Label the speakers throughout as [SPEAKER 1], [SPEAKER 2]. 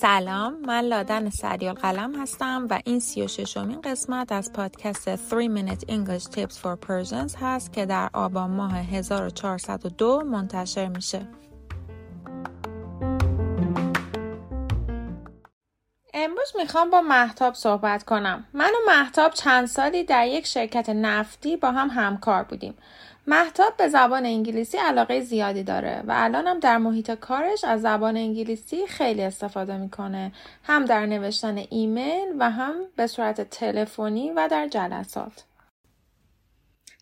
[SPEAKER 1] سلام من لادن سریال قلم هستم و این سی و ششمین قسمت از پادکست 3 Minute English Tips for Persians هست که در آبان ماه 1402 منتشر میشه. امروز می‌خوام با محتاب صحبت کنم. من و محتاب چند سالی در یک شرکت نفتی با هم همکار بودیم. محتاب به زبان انگلیسی علاقه زیادی داره و الانم در محیط کارش از زبان انگلیسی خیلی استفاده می‌کنه. هم در نوشتن ایمیل و هم به صورت تلفنی و در جلسات.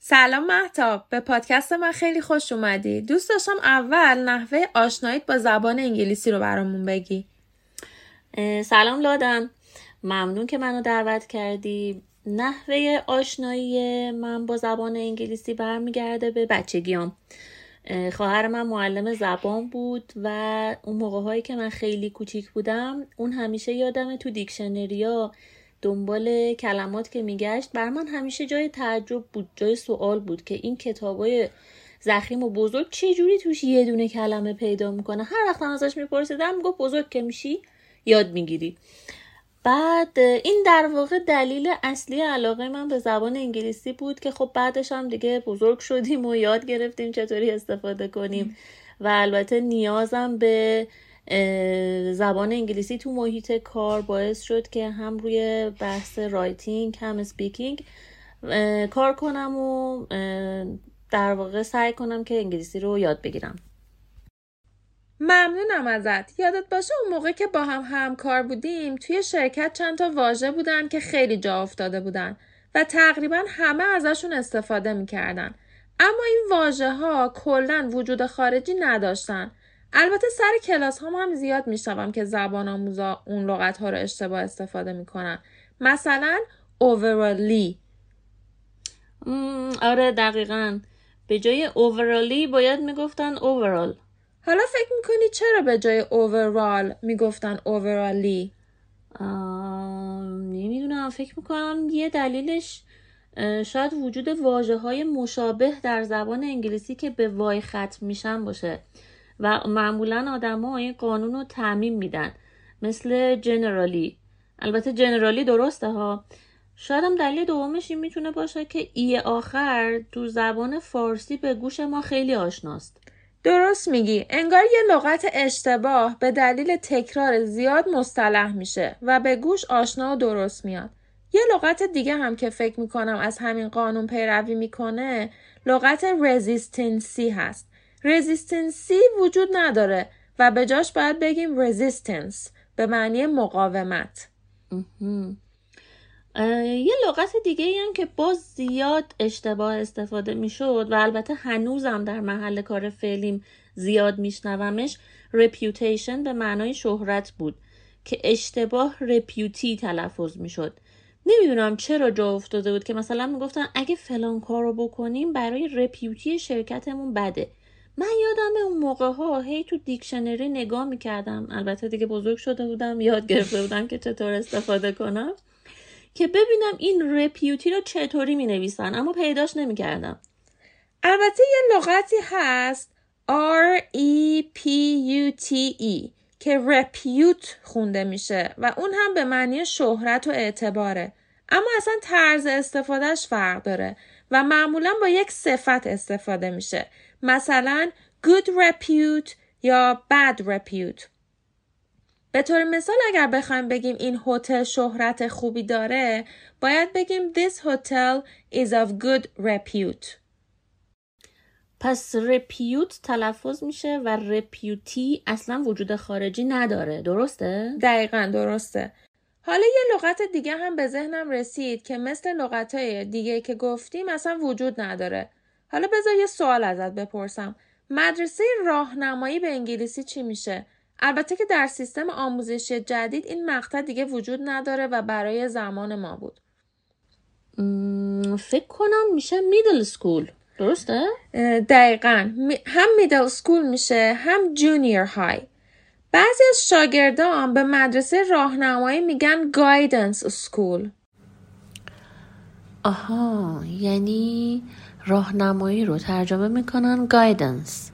[SPEAKER 1] سلام محتاب به پادکست من خیلی خوش اومدی. دوست داشتم اول نحوه آشناییت با زبان انگلیسی رو برامون بگی.
[SPEAKER 2] سلام لادن. ممنون که منو دعوت کردی. نحوه آشنایی من با زبان انگلیسی برمیگرده به بچگیام. خواهر من معلم زبان بود و اون موقع هایی که من خیلی کوچیک بودم اون همیشه یادم تو دیکشنریا دنبال کلمات که میگشت. بر من همیشه جای تعجب بود جای سوال بود که این کتابای زخیم و بزرگ چه جوری توش یه دونه کلمه پیدا می‌کنه. هر وقت ازش میپرسیدم می‌گفت بزرگ که میشی یاد می‌گیری. بعد این در واقع دلیل اصلی علاقه من به زبان انگلیسی بود که خب بعدش هم دیگه بزرگ شدیم و یاد گرفتیم چطوری استفاده کنیم. و البته نیازم به زبان انگلیسی تو محیط کار باعث شد که هم روی بحث writing هم speaking کار کنم و در واقع سعی کنم که انگلیسی رو یاد بگیرم.
[SPEAKER 1] ممنونم ازت. یادت باشه اون موقع که با هم همکار بودیم توی شرکت چند تا واژه بودن که خیلی جا افتاده بودن و تقریبا همه ازشون استفاده می‌کردن. اما این واژه ها کلا وجود خارجی نداشتن. البته سر کلاس هم, هم زیاد میشنوم که زبان آموزا اون لغت ها رو اشتباه استفاده می‌کنن. مثلا overally
[SPEAKER 2] آره دقیقا. به جای overally باید می‌گفتن overall.
[SPEAKER 1] حالا فکر می‌کنی چرا به جای اوورال می‌گفتن اوورالی؟
[SPEAKER 2] نمی‌دونم. فکر می‌کنم یه دلیلش شاید وجود واجه های مشابه در زبان انگلیسی که به وای ختم میشن باشه. و معمولا آدما این قانون رو تعمیم میدن. مثل جنرالی البته جنرالی درسته ها. شاید هم دلیل دومش این می‌تونه باشه که ای آخر تو زبان فارسی به گوش ما خیلی آشناست.
[SPEAKER 1] درست میگی. انگار یه لغت اشتباه به دلیل تکرار زیاد مصطلح میشه و به گوش آشنا و درست میاد. یه لغت دیگه هم که فکر می‌کنم از همین قانون پیروی می‌کنه لغت resistancy هست. resistancy وجود نداره و به جاش باید بگیم resistance به معنی مقاومت.
[SPEAKER 2] یه لغت دیگه هم که باز زیاد اشتباه استفاده می‌شد و البته هنوزم در محل کار فعلیم زیاد میشنومش reputation به معنای شهرت بود که اشتباه رپیوتی تلفظ می‌شد. نمی‌دونم چرا جا افتاده بود که مثلا می‌گفتن اگه فلان کار رو بکنیم برای رپیوتی شرکتمون بده. من یادم اون موقع ها هی تو دیکشنری نگاه می‌کردم. البته دیگه بزرگ شده بودم یاد گرفته بودم که چطور استفاده کنم. که ببینم این رپیوتی رو چطوری می نویسن اما پیداش نمی کردم.
[SPEAKER 1] البته یه لغتی هست R E P U T E که رپیوت خونده میشه و اون هم به معنی شهرت و اعتباره. اما اصلا طرز استفادهش فرق داره و معمولا با یک صفت استفاده میشه. مثلا good repute یا bad repute. به طور مثال اگر بخوایم بگیم این هتل شهرت خوبی داره باید بگیم this hotel is of good repute.
[SPEAKER 2] پس رپیوت تلفظ میشه و رپیوتی اصلا وجود خارجی نداره. درسته؟
[SPEAKER 1] دقیقا درسته. حالا یه لغت دیگه هم به ذهنم رسید که مثل لغت های دیگه که گفتیم اصلا وجود نداره. حالا بذار یه سوال ازت بپرسم. مدرسه راهنمایی به انگلیسی چی میشه؟ البته که در سیستم آموزشی جدید این مقطع دیگه وجود نداره و برای زمان ما بود.
[SPEAKER 2] فکر کنم میشه middle school درسته؟
[SPEAKER 1] دقیقا. هم middle school میشه هم junior high بعضی از شاگردان به مدرسه راهنمایی میگن guidance school
[SPEAKER 2] آها یعنی راهنمایی رو ترجمه می‌کنن guidance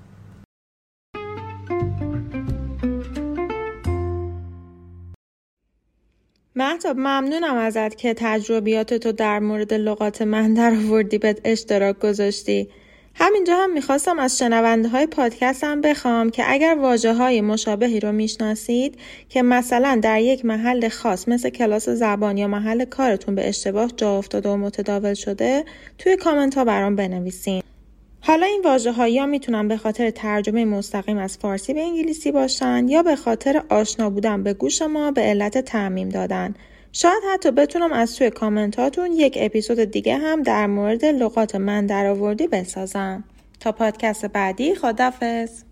[SPEAKER 1] محتاب ممنونم ازت که تجربیات تو در مورد لغات من در آوردی به اشتراک گذاشتی. همینجا هم می‌خواستم از شنونده های پادکستم بخوام که اگر واجه های مشابهی رو می‌شناسید که مثلا در یک محل خاص مثل کلاس زبان یا محل کارتون به اشتباه جا افتاده و متداول شده توی کامنت ها برام بنویسین. حالا این واجه ها می‌تونن به خاطر ترجمه مستقیم از فارسی به انگلیسی باشن یا به خاطر آشنا بودن به گوش ما به علت تعمیم دادن. شاید حتی بتونم از توی کامنتاتون یک اپیزود دیگه هم در مورد لغات من درآوردی بسازم. تا پادکست بعدی خدافظ